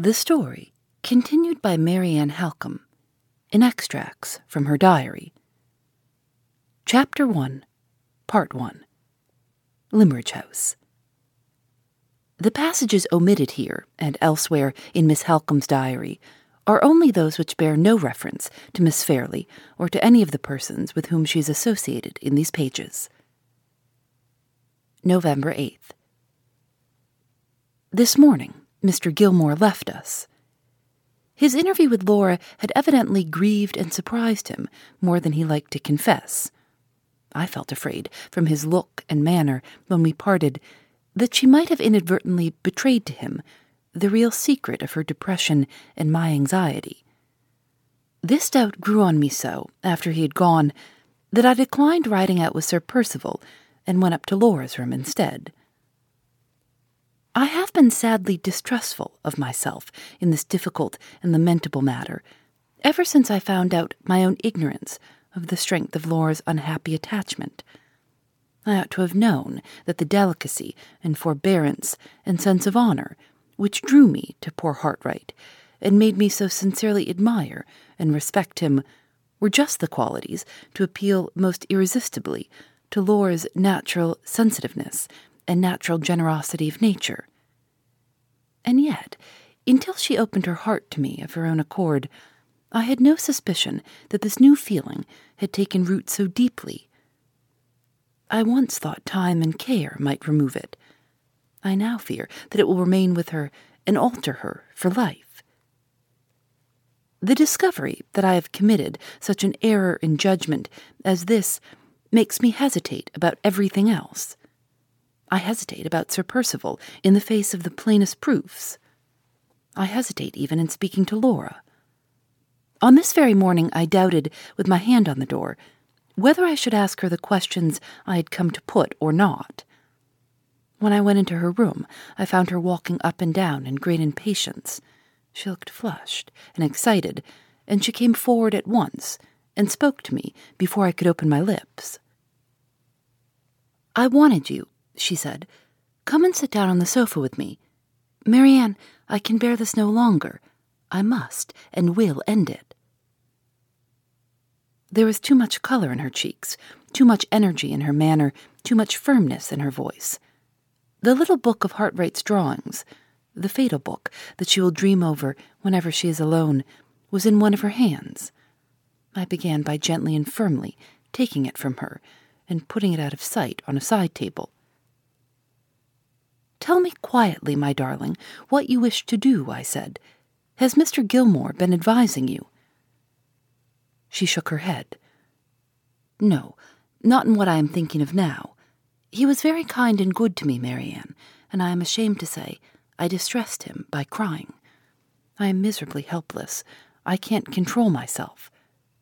The story, continued by Marian Halcombe, in extracts from her diary. Chapter 1, Part 1 Limmeridge House. The passages omitted here and elsewhere in Miss Halcombe's diary are only those which bear no reference to Miss Fairlie or to any of the persons with whom she is associated in these pages. November 8th. This morning, Mr. Gilmore left us. His interview with Laura had evidently grieved and surprised him more than he liked to confess. I felt afraid, from his look and manner when we parted, that she might have inadvertently betrayed to him the real secret of her depression and my anxiety. This doubt grew on me so, after he had gone, that I declined riding out with Sir Percival and went up to Laura's room instead. I have been sadly distrustful of myself in this difficult and lamentable matter, ever since I found out my own ignorance of the strength of Laura's unhappy attachment. I ought to have known that the delicacy and forbearance and sense of honor which drew me to poor Hartright and made me so sincerely admire and respect him were just the qualities to appeal most irresistibly to Laura's natural sensitiveness and natural generosity of nature. And yet, until she opened her heart to me of her own accord, I had no suspicion that this new feeling had taken root so deeply. I once thought time and care might remove it. I now fear that it will remain with her and alter her for life. The discovery that I have committed such an error in judgment as this makes me hesitate about everything else. I hesitate about Sir Percival in the face of the plainest proofs. I hesitate even in speaking to Laura. On this very morning, I doubted, with my hand on the door, whether I should ask her the questions I had come to put or not. When I went into her room, I found her walking up and down in great impatience. She looked flushed and excited, and she came forward at once and spoke to me before I could open my lips. I wanted you, she said. Come and sit down on the sofa with me. Marian, I can bear this no longer. I must and will end it. There was too much color in her cheeks, too much energy in her manner, too much firmness in her voice. The little book of Hartright's drawings, the fatal book that she will dream over whenever she is alone, was in one of her hands. I began by gently and firmly taking it from her and putting it out of sight on a side table. Tell me quietly, my darling, what you wish to do, I said. Has Mr. Gilmore been advising you? She shook her head. No, not in what I am thinking of now. He was very kind and good to me, Marian, and I am ashamed to say I distressed him by crying. I am miserably helpless. I can't control myself.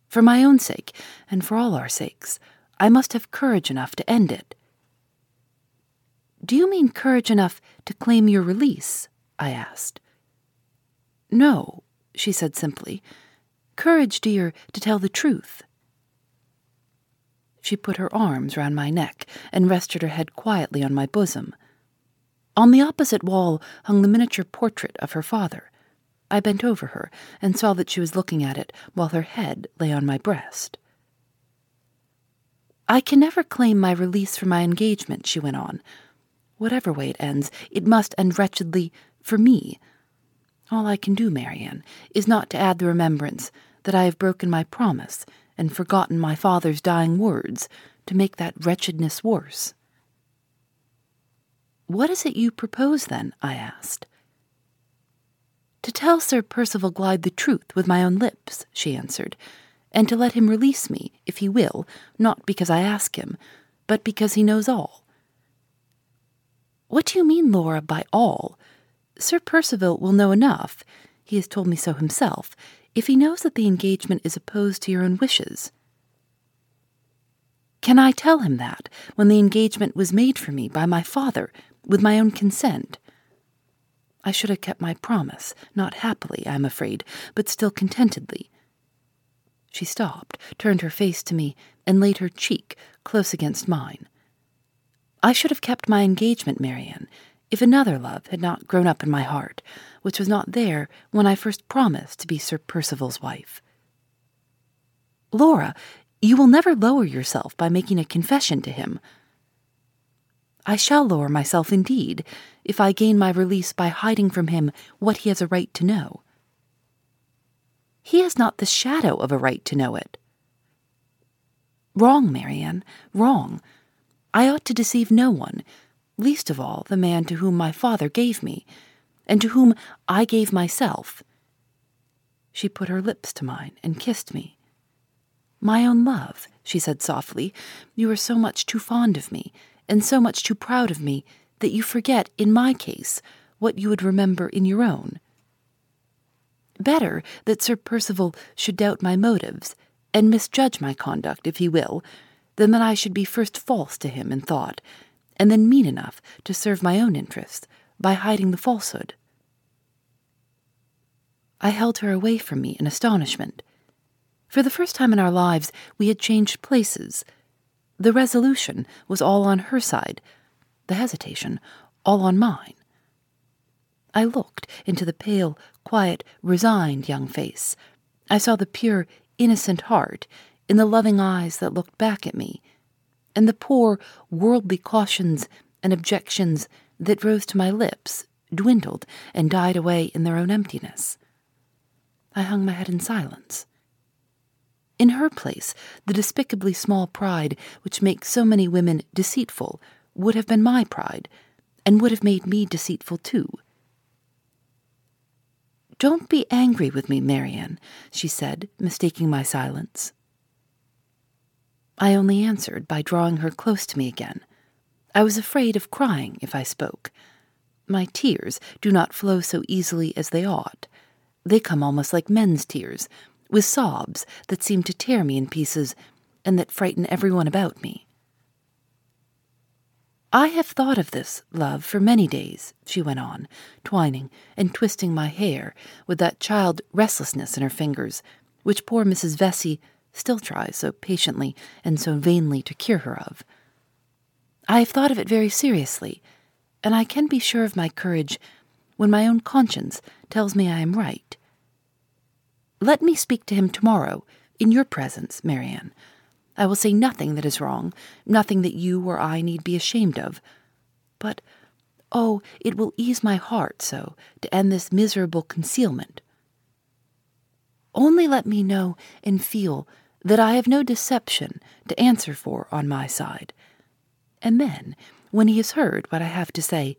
For my own sake, and for all our sakes, I must have courage enough to end it. Do you mean courage enough to claim your release? I asked. No, she said simply. Courage, dear, to tell the truth. She put her arms round my neck and rested her head quietly on my bosom. On the opposite wall hung the miniature portrait of her father. I bent over her and saw that she was looking at it while her head lay on my breast. I can never claim my release from my engagement, she went on, Whatever way it ends, it must end wretchedly for me. All I can do, Marian, is not to add the remembrance that I have broken my promise and forgotten my father's dying words to make that wretchedness worse. What is it you propose, then? I asked. To tell Sir Percival Glyde the truth with my own lips, she answered, and to let him release me, if he will, not because I ask him, but because he knows all. What do you mean, Laura, by all? Sir Percival will know enough, he has told me so himself, if he knows that the engagement is opposed to your own wishes. Can I tell him that, when the engagement was made for me by my father, with my own consent? I should have kept my promise, not happily, I am afraid, but still contentedly. She stopped, turned her face to me, and laid her cheek close against mine. I should have kept my engagement, Marian, if another love had not grown up in my heart, which was not there when I first promised to be Sir Percival's wife. Laura, you will never lower yourself by making a confession to him. I shall lower myself indeed if I gain my release by hiding from him what he has a right to know. He has not the shadow of a right to know it. Wrong, Marian, wrong. I ought to deceive no one, least of all the man to whom my father gave me, and to whom I gave myself. She put her lips to mine and kissed me. My own love, she said softly, you are so much too fond of me and so much too proud of me that you forget, in my case, what you would remember in your own. Better that Sir Percival should doubt my motives and misjudge my conduct, if he will, than that I should be first false to him in thought, and then mean enough to serve my own interests by hiding the falsehood. I held her away from me in astonishment. For the first time in our lives, we had changed places the resolution was all on her side, the hesitation all on mine. I looked into the pale, quiet, resigned young face. I saw the pure, innocent heart in the loving eyes that looked back at me, and the poor, worldly cautions and objections that rose to my lips dwindled and died away in their own emptiness. I hung my head in silence. In her place, the despicably small pride which makes so many women deceitful would have been my pride, and would have made me deceitful too. Don't be angry with me, Marian, she said, mistaking my silence. I only answered by drawing her close to me again. I was afraid of crying if I spoke. My tears do not flow so easily as they ought. They come almost like men's tears, with sobs that seem to tear me in pieces and that frighten everyone about me. I have thought of this, love, for many days, she went on, twining and twisting my hair with that child restlessness in her fingers, which poor Mrs. Vesey still tries so patiently and so vainly to cure her of. I have thought of it very seriously, and I can be sure of my courage when my own conscience tells me I am right. Let me speak to him tomorrow, in your presence, Marian. I will say nothing that is wrong, nothing that you or I need be ashamed of. But, oh, it will ease my heart so to end this miserable concealment. Only let me know and feel that I have no deception to answer for on my side. And then, when he has heard what I have to say,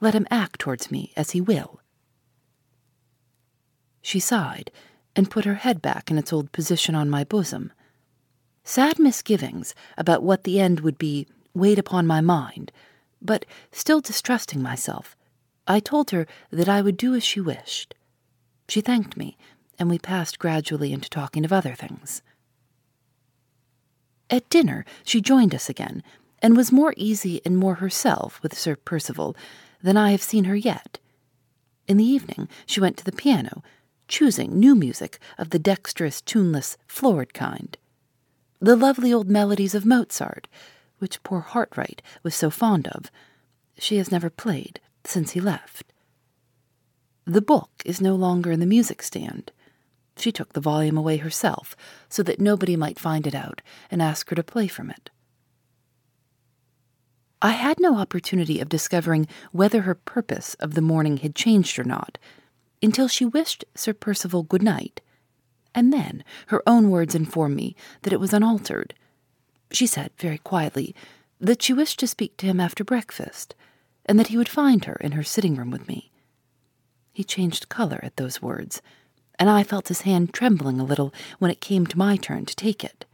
let him act towards me as he will. She sighed and put her head back in its old position on my bosom. Sad misgivings about what the end would be weighed upon my mind, but still distrusting myself, I told her that I would do as she wished. She thanked me, and we passed gradually into talking of other things. At dinner, she joined us again, and was more easy and more herself with Sir Percival than I have seen her yet. In the evening, she went to the piano choosing new music of the dexterous, tuneless, florid kind. The lovely old melodies of Mozart, which poor Hartright was so fond of, she has never played since he left. The book is no longer in the music stand. She took the volume away herself so that nobody might find it out and ask her to play from it. I had no opportunity of discovering whether her purpose of the morning had changed or not until she wished Sir Percival good night, and then her own words informed me that it was unaltered. She said very quietly that she wished to speak to him after breakfast, and that he would find her in her sitting room with me. He changed color at those words, and I felt his hand trembling a little when it came to my turn to take it.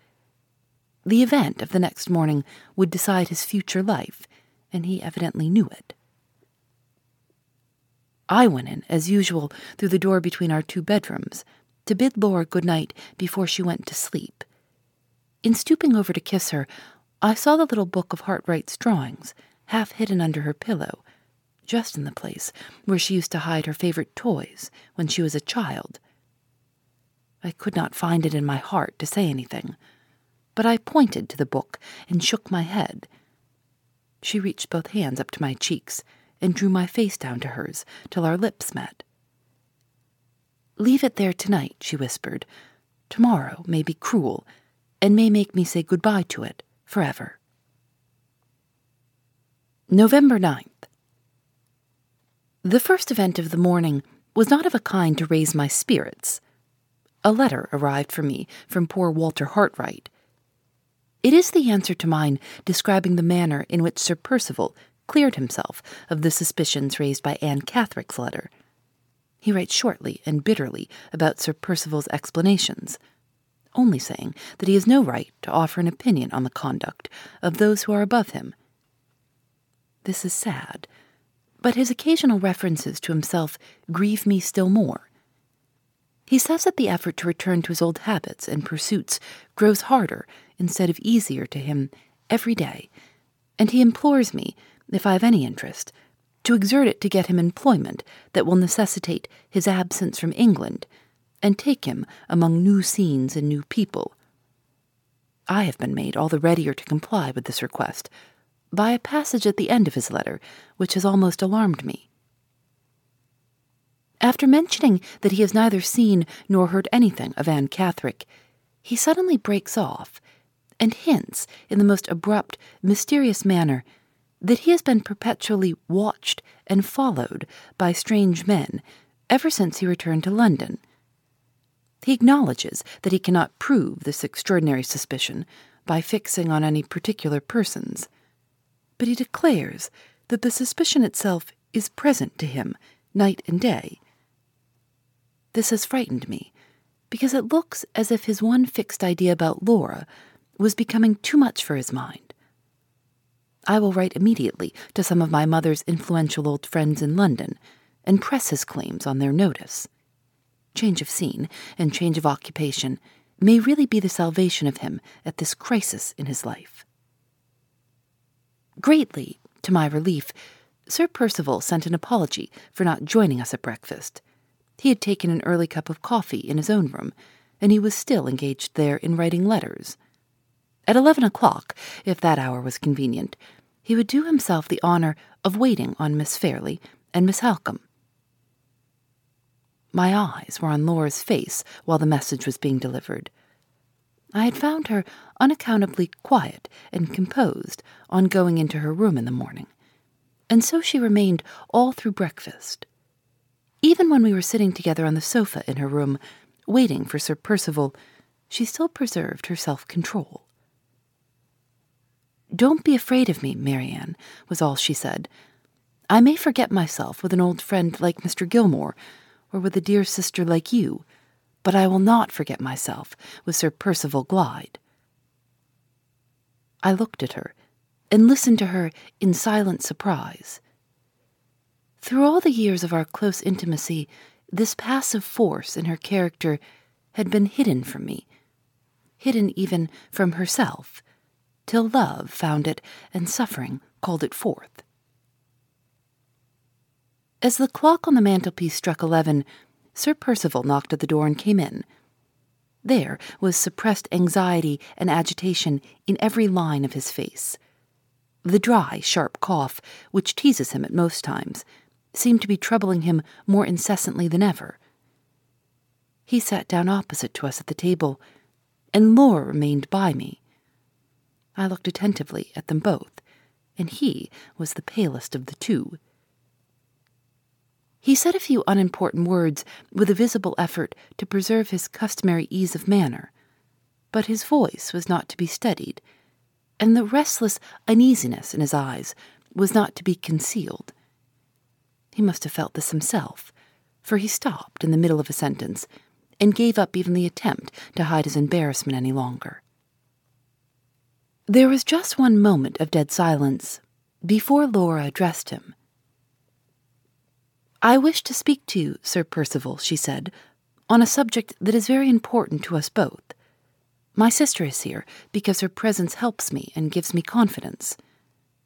The event of the next morning would decide his future life, and he evidently knew it. I went in, as usual, through the door between our two bedrooms, to bid Laura good night before she went to sleep. In stooping over to kiss her, I saw the little book of Hartright's drawings, half hidden under her pillow, just in the place where she used to hide her favorite toys when she was a child. I could not find it in my heart to say anything, but I pointed to the book and shook my head. She reached both hands up to my cheeks and drew my face down to hers till our lips met. Leave it there tonight, she whispered. Tomorrow may be cruel, and may make me say goodbye to it forever. November 9th. The first event of the morning was not of a kind to raise my spirits. A letter arrived for me from poor Walter Hartright. It is the answer to mine describing the manner in which Sir Percival cleared himself of the suspicions raised by Anne Catherick's letter. He writes shortly and bitterly about Sir Percival's explanations, only saying that he has no right to offer an opinion on the conduct of those who are above him. This is sad, but his occasional references to himself grieve me still more. He says that the effort to return to his old habits and pursuits grows harder instead of easier to him every day, and he implores me if I have any interest, to exert it to get him employment that will necessitate his absence from England, and take him among new scenes and new people. I have been made all the readier to comply with this request by a passage at the end of his letter which has almost alarmed me. After mentioning that he has neither seen nor heard anything of Anne Catherick, he suddenly breaks off and hints in the most abrupt, mysterious manner that he has been perpetually watched and followed by strange men ever since he returned to London. He acknowledges that he cannot prove this extraordinary suspicion by fixing on any particular persons, but he declares that the suspicion itself is present to him night and day. This has frightened me, because it looks as if his one fixed idea about Laura was becoming too much for his mind. I will write immediately to some of my mother's influential old friends in London and press his claims on their notice. Change of scene and change of occupation may really be the salvation of him at this crisis in his life. Greatly, to my relief, Sir Percival sent an apology for not joining us at breakfast. He had taken an early cup of coffee in his own room, and he was still engaged there in writing letters. At eleven o'clock, if that hour was convenient, he would do himself the honor of waiting on Miss Fairlie and Miss Halcombe. My eyes were on Laura's face while the message was being delivered. I had found her unaccountably quiet and composed on going into her room in the morning, and so she remained all through breakfast. Even when we were sitting together on the sofa in her room, waiting for Sir Percival, she still preserved her self control. Don't be afraid of me, Marian, was all she said. I may forget myself with an old friend like Mr. Gilmore, or with a dear sister like you, but I will not forget myself with Sir Percival Glyde. I looked at her and listened to her in silent surprise. Through all the years of our close intimacy, this passive force in her character had been hidden from me, hidden even from herself till love found it and suffering called it forth. As the clock on the mantelpiece struck eleven, Sir Percival knocked at the door and came in. There was suppressed anxiety and agitation in every line of his face. The dry, sharp cough, which teases him at most times, seemed to be troubling him more incessantly than ever. He sat down opposite to us at the table, and Laura remained by me. I looked attentively at them both, and he was the palest of the two. He said a few unimportant words with a visible effort to preserve his customary ease of manner, but his voice was not to be steadied, and the restless uneasiness in his eyes was not to be concealed. He must have felt this himself, for he stopped in the middle of a sentence and gave up even the attempt to hide his embarrassment any longer. There was just one moment of dead silence before Laura addressed him. I wish to speak to you, Sir Percival, she said, on a subject that is very important to us both. My sister is here because her presence helps me and gives me confidence.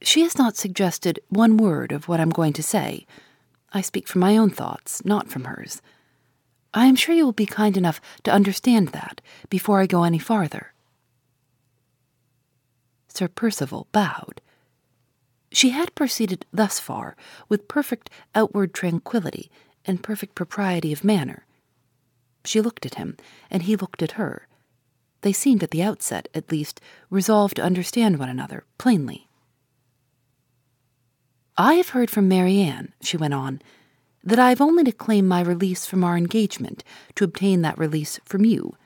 She has not suggested one word of what I'm going to say. I speak from my own thoughts, not from hers. I am sure you will be kind enough to understand that before I go any farther. Sir Percival bowed. She had proceeded thus far with perfect outward tranquillity and perfect propriety of manner. She looked at him, and he looked at her. They seemed at the outset, at least, resolved to understand one another plainly. I have heard from Marian, she went on, that I have only to claim my release from our engagement to obtain that release from you.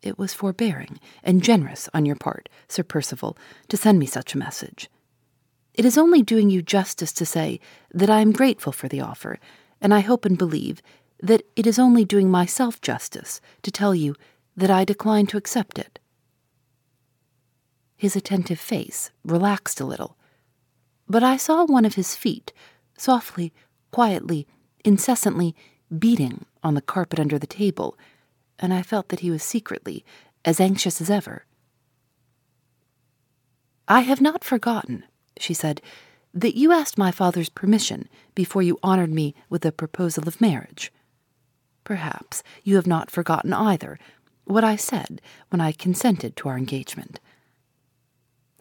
It was forbearing and generous on your part, Sir Percival, to send me such a message. It is only doing you justice to say that I am grateful for the offer, and I hope and believe that it is only doing myself justice to tell you that I decline to accept it. His attentive face relaxed a little, but I saw one of his feet softly, quietly, incessantly beating on the carpet under the table, and I felt that he was secretly as anxious as ever. I have not forgotten, she said, that you asked my father's permission before you honored me with a proposal of marriage. Perhaps you have not forgotten either what I said when I consented to our engagement.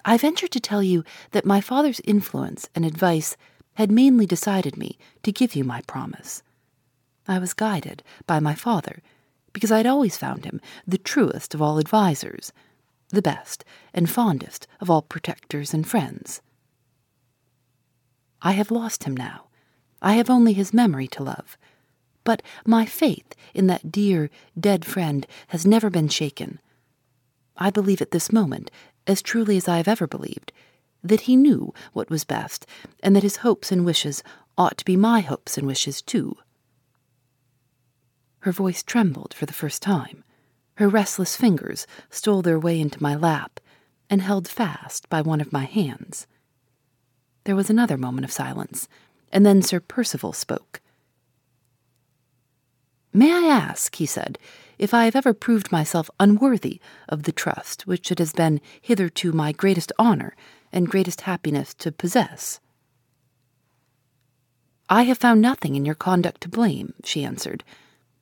I venture to tell you that my father's influence and advice had mainly decided me to give you my promise. I was guided by my father because I had always found him the truest of all advisers, the best and fondest of all protectors and friends. I have lost him now. I have only his memory to love. But my faith in that dear, dead friend has never been shaken. I believe at this moment, as truly as I have ever believed, that he knew what was best, and that his hopes and wishes ought to be my hopes and wishes too. Her voice trembled for the first time. Her restless fingers stole their way into my lap and held fast by one of my hands. There was another moment of silence, and then Sir Percival spoke. May I ask, he said, if I have ever proved myself unworthy of the trust which it has been hitherto my greatest honor and greatest happiness to possess? I have found nothing in your conduct to blame, she answered.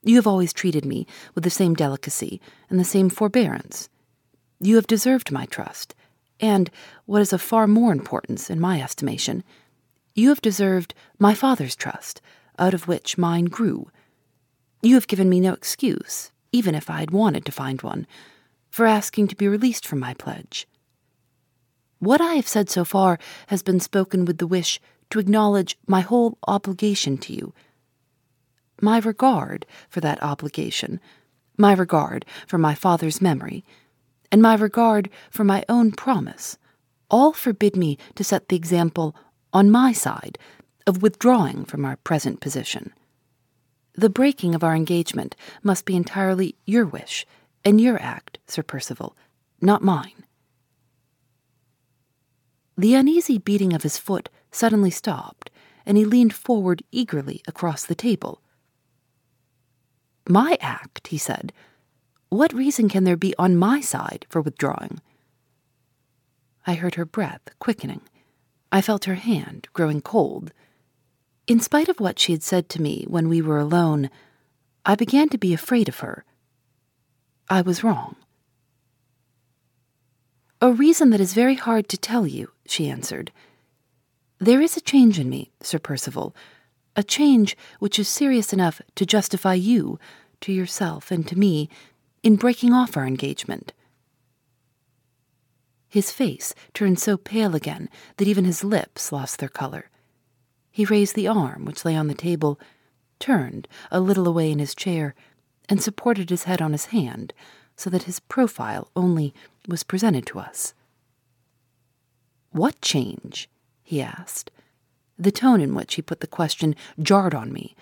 You have always treated me with the same delicacy and the same forbearance. You have deserved my trust, and, what is of far more importance in my estimation, you have deserved my father's trust, out of which mine grew. You have given me no excuse, even if I had wanted to find one, for asking to be released from my pledge. What I have said so far has been spoken with the wish to acknowledge my whole obligation to you. My regard for that obligation, my regard for my father's memory, and my regard for my own promise all forbid me to set the example on my side of withdrawing from our present position. The breaking of our engagement must be entirely your wish and your act, Sir Percival, not mine. The uneasy beating of his foot suddenly stopped, and he leaned forward eagerly across the table. My act, he said. What reason can there be on my side for withdrawing? I heard her breath quickening. I felt her hand growing cold. In spite of what she had said to me when we were alone, I began to be afraid of her. I was wrong. A reason that is very hard to tell you, she answered. There is a change in me, Sir Percival, a change which is serious enough to justify you, to yourself and to me, in breaking off our engagement. His face turned so pale again that even his lips lost their color. He raised the arm which lay on the table, turned a little away in his chair, and supported his head on his hand so that his profile only was presented to us. What change? he asked. The tone in which he put the question jarred on me.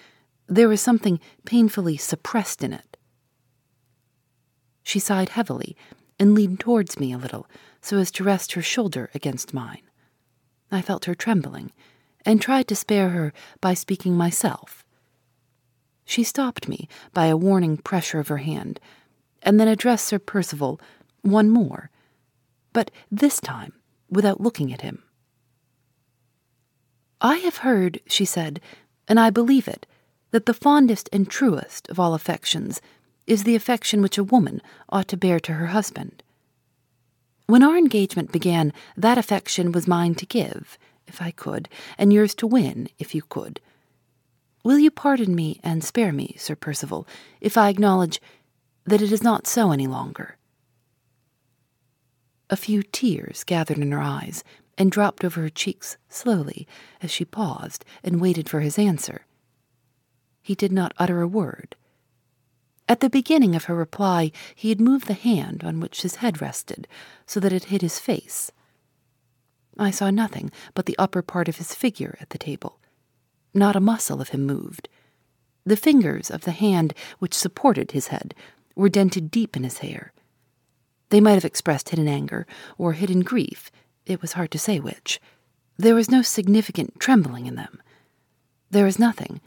There was something painfully suppressed in it. She sighed heavily and leaned towards me a little so as to rest her shoulder against mine. I felt her trembling and tried to spare her by speaking myself. She stopped me by a warning pressure of her hand, and then addressed Sir Percival one more, but this time without looking at him. I have heard, she said, and I believe it, that the fondest and truest of all affections is the affection which a woman ought to bear to her husband. When our engagement began, that affection was mine to give, if I could, and yours to win, if you could. Will you pardon me and spare me, Sir Percival, if I acknowledge that it is not so any longer? A few tears gathered in her eyes and dropped over her cheeks slowly as she paused and waited for his answer. He did not utter a word. At the beginning of her reply, he had moved the hand on which his head rested so that it hid his face. I saw nothing but the upper part of his figure at the table. Not a muscle of him moved. The fingers of the hand which supported his head were dented deep in his hair. They might have expressed hidden anger or hidden grief, it was hard to say which. There was no significant trembling in them. There was nothing,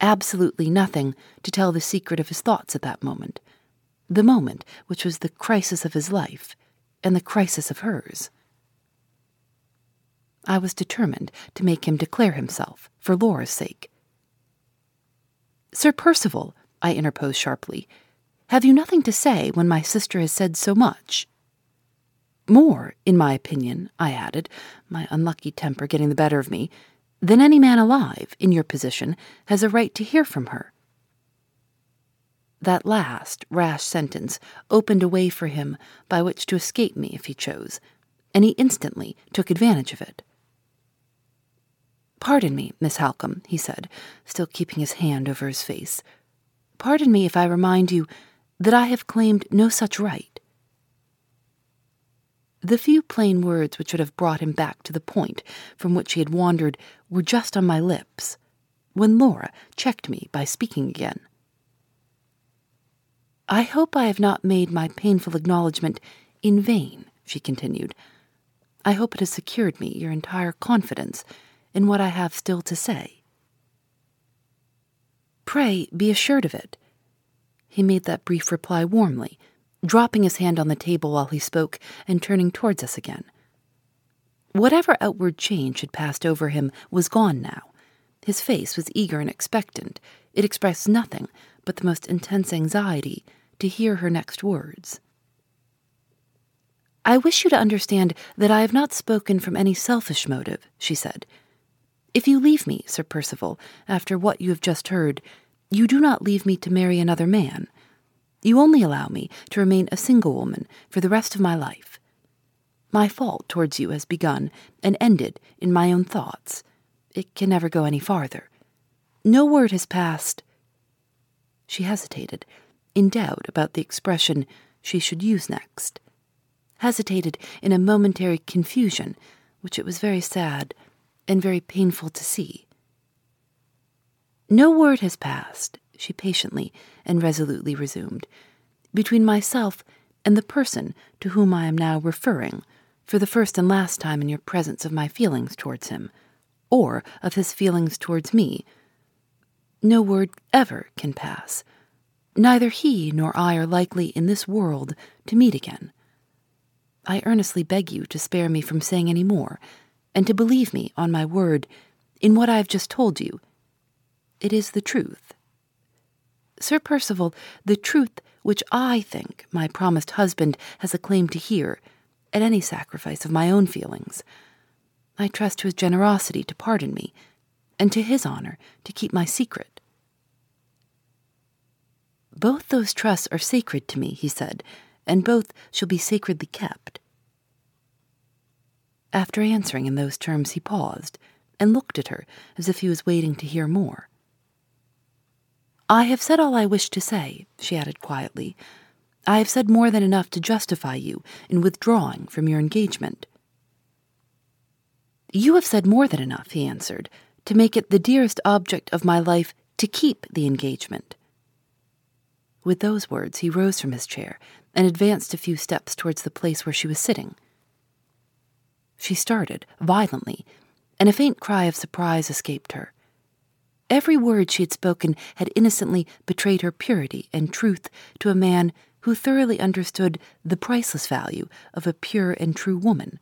absolutely nothing to tell the secret of his thoughts at that moment, the moment which was the crisis of his life and the crisis of hers. I was determined to make him declare himself for Laura's sake. Sir Percival, I interposed sharply, have you nothing to say when my sister has said so much? More, in my opinion, I added, my unlucky temper getting the better of me, than any man alive, in your position, has a right to hear from her. That last, rash sentence opened a way for him by which to escape me if he chose, and he instantly took advantage of it. Pardon me, Miss Halcombe, he said, still keeping his hand over his face. Pardon me if I remind you that I have claimed no such right. The few plain words which should have brought him back to the point from which he had wandered were just on my lips, when Laura checked me by speaking again. I hope I have not made my painful acknowledgment in vain, she continued. I hope it has secured me your entire confidence in what I have still to say. Pray be assured of it. He made that brief reply warmly dropping his hand on the table while he spoke and turning towards us again. Whatever outward change had passed over him was gone now. His face was eager and expectant. It expressed nothing but the most intense anxiety to hear her next words. I wish you to understand that I have not spoken from any selfish motive, she said. If you leave me, Sir Percival, after what you have just heard, you do not leave me to marry another man. You only allow me to remain a single woman for the rest of my life. My fault towards you has begun and ended in my own thoughts. It can never go any farther. No word has passed. She hesitated, in doubt about the expression she should use next. Hesitated in a momentary confusion, which it was very sad and very painful to see. No word has passed, she patiently and resolutely resumed, between myself and the person to whom I am now referring for the first and last time in your presence of my feelings towards him, or of his feelings towards me. No word ever can pass. Neither he nor I are likely in this world to meet again. I earnestly beg you to spare me from saying any more, and to believe me on my word in what I have just told you. It is the truth. Sir Percival, the truth which I think my promised husband has a claim to hear, at any sacrifice of my own feelings. I trust to his generosity to pardon me, and to his honor to keep my secret. Both those trusts are sacred to me, he said, and both shall be sacredly kept. After answering in those terms, he paused and looked at her as if he was waiting to hear more. I have said all I wish to say, she added quietly. I have said more than enough to justify you in withdrawing from your engagement. You have said more than enough, he answered, to make it the dearest object of my life to keep the engagement. With those words, he rose from his chair and advanced a few steps towards the place where she was sitting. She started violently, and a faint cry of surprise escaped her. Every word she had spoken had innocently betrayed her purity and truth to a man who thoroughly understood the priceless value of a pure and true woman.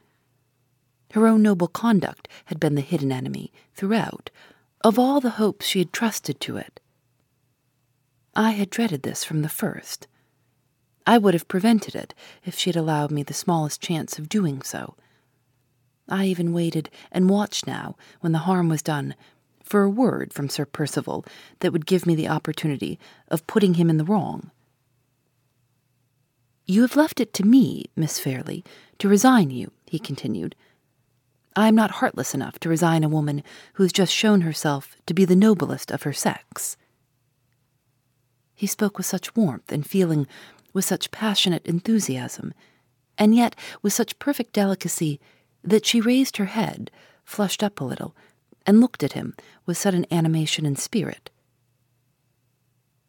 Her own noble conduct had been the hidden enemy, throughout, of all the hopes she had trusted to it. I had dreaded this from the first. I would have prevented it if she had allowed me the smallest chance of doing so. I even waited and watched now, when the harm was done, for a word from Sir Percival that would give me the opportunity of putting him in the wrong. You have left it to me, Miss Fairlie, to resign you, he continued. I am not heartless enough to resign a woman who has just shown herself to be the noblest of her sex. He spoke with such warmth and feeling, with such passionate enthusiasm, and yet with such perfect delicacy that she raised her head, flushed up a little, and looked at him with sudden animation and spirit.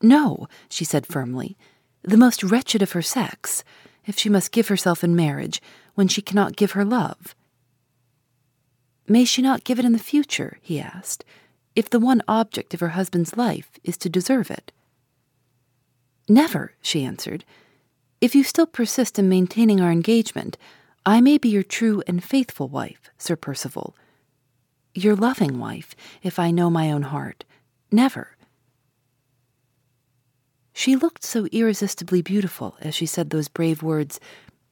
No, she said firmly, the most wretched of her sex, if she must give herself in marriage when she cannot give her love. May she not give it in the future, he asked, if the one object of her husband's life is to deserve it? Never, she answered. If you still persist in maintaining our engagement, I may be your true and faithful wife, Sir Percival. Your loving wife, if I know my own heart. Never. She looked so irresistibly beautiful as she said those brave words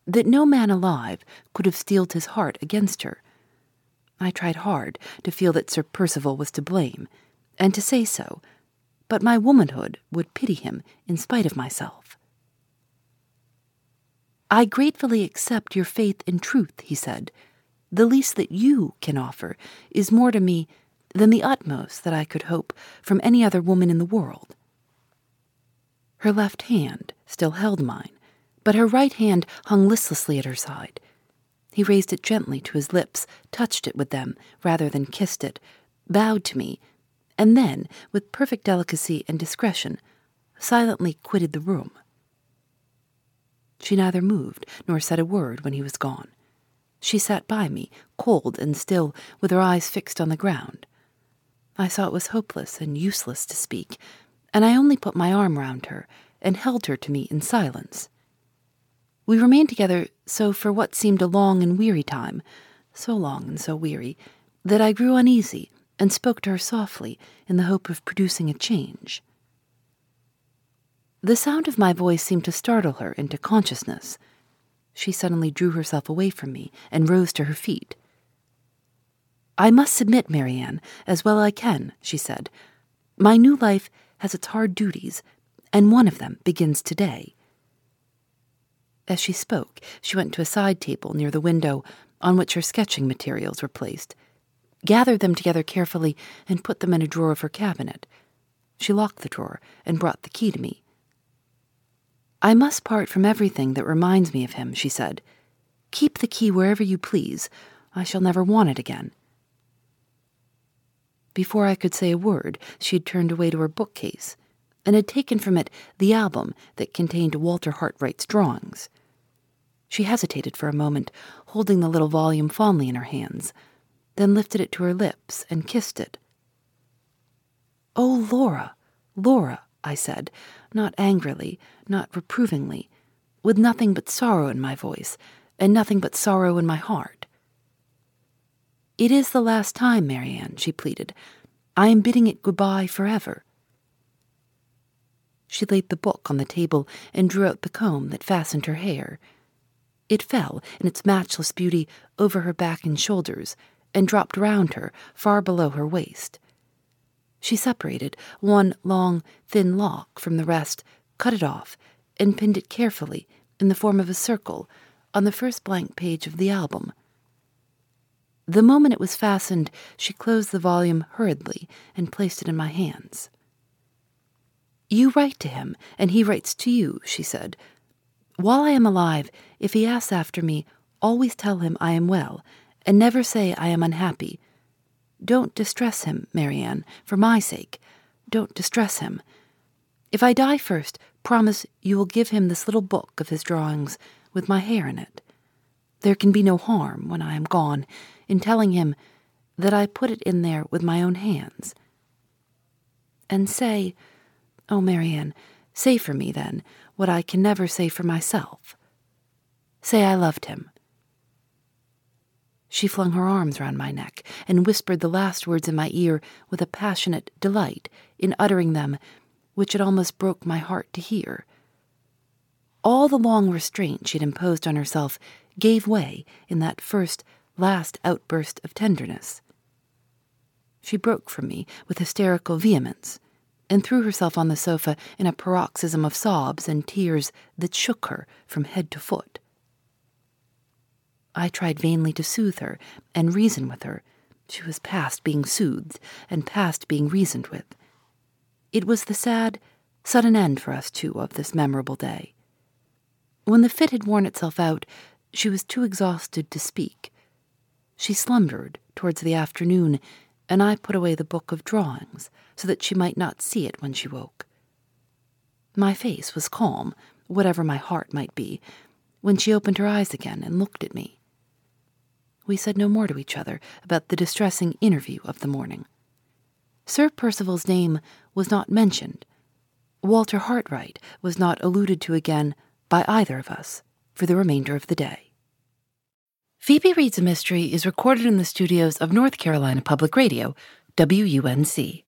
that no man alive could have steeled his heart against her. I tried hard to feel that Sir Percival was to blame, and to say so, but my womanhood would pity him in spite of myself. I gratefully accept your faith and truth, he said. The least that you can offer is more to me than the utmost that I could hope from any other woman in the world. Her left hand still held mine, but her right hand hung listlessly at her side. He raised it gently to his lips, touched it with them rather than kissed it, bowed to me, and then, with perfect delicacy and discretion, silently quitted the room. She neither moved nor said a word when he was gone. She sat by me, cold and still, with her eyes fixed on the ground. I saw it was hopeless and useless to speak, and I only put my arm round her and held her to me in silence. We remained together so for what seemed a long and weary time, so long and so weary, that I grew uneasy and spoke to her softly in the hope of producing a change. The sound of my voice seemed to startle her into consciousness. She suddenly drew herself away from me and rose to her feet. I must submit, Marian, as well I can, she said. My new life has its hard duties, and one of them begins today. As she spoke, she went to a side table near the window on which her sketching materials were placed, gathered them together carefully, and put them in a drawer of her cabinet. She locked the drawer and brought the key to me. I must part from everything that reminds me of him, she said. Keep the key wherever you please. I shall never want it again. Before I could say a word, she had turned away to her bookcase and had taken from it the album that contained Walter Hartright's drawings. She hesitated for a moment, holding the little volume fondly in her hands, then lifted it to her lips and kissed it. Oh, Laura, Laura, I said, not angrily, not reprovingly, with nothing but sorrow in my voice, and nothing but sorrow in my heart. It is the last time, Marian, she pleaded. I am bidding it goodbye forever. She laid the book on the table and drew out the comb that fastened her hair. It fell, in its matchless beauty, over her back and shoulders, and dropped round her, far below her waist. She separated one long, thin lock from the rest, cut it off, and pinned it carefully, in the form of a circle, on the first blank page of the album. The moment it was fastened, she closed the volume hurriedly and placed it in my hands. You write to him, and he writes to you, she said. While I am alive, if he asks after me, always tell him I am well, and never say I am unhappy. Don't distress him, Marian, for my sake. Don't distress him. If I die first, promise you will give him this little book of his drawings with my hair in it. There can be no harm, when I am gone, in telling him that I put it in there with my own hands. And say, oh, Marian, say for me, then, what I can never say for myself. Say I loved him. She flung her arms round my neck and whispered the last words in my ear with a passionate delight in uttering them, which it almost broke my heart to hear. All the long restraint she had imposed on herself gave way in that first, last outburst of tenderness. She broke from me with hysterical vehemence and threw herself on the sofa in a paroxysm of sobs and tears that shook her from head to foot. I tried vainly to soothe her and reason with her. She was past being soothed and past being reasoned with. It was the sad, sudden end for us two of this memorable day. When the fit had worn itself out, she was too exhausted to speak. She slumbered towards the afternoon, and I put away the book of drawings so that she might not see it when she woke. My face was calm, whatever my heart might be, when she opened her eyes again and looked at me. We said no more to each other about the distressing interview of the morning. Sir Percival's name was not mentioned. Walter Hartright was not alluded to again by either of us for the remainder of the day. Phoebe Reads a Mystery is recorded in the studios of North Carolina Public Radio, WUNC.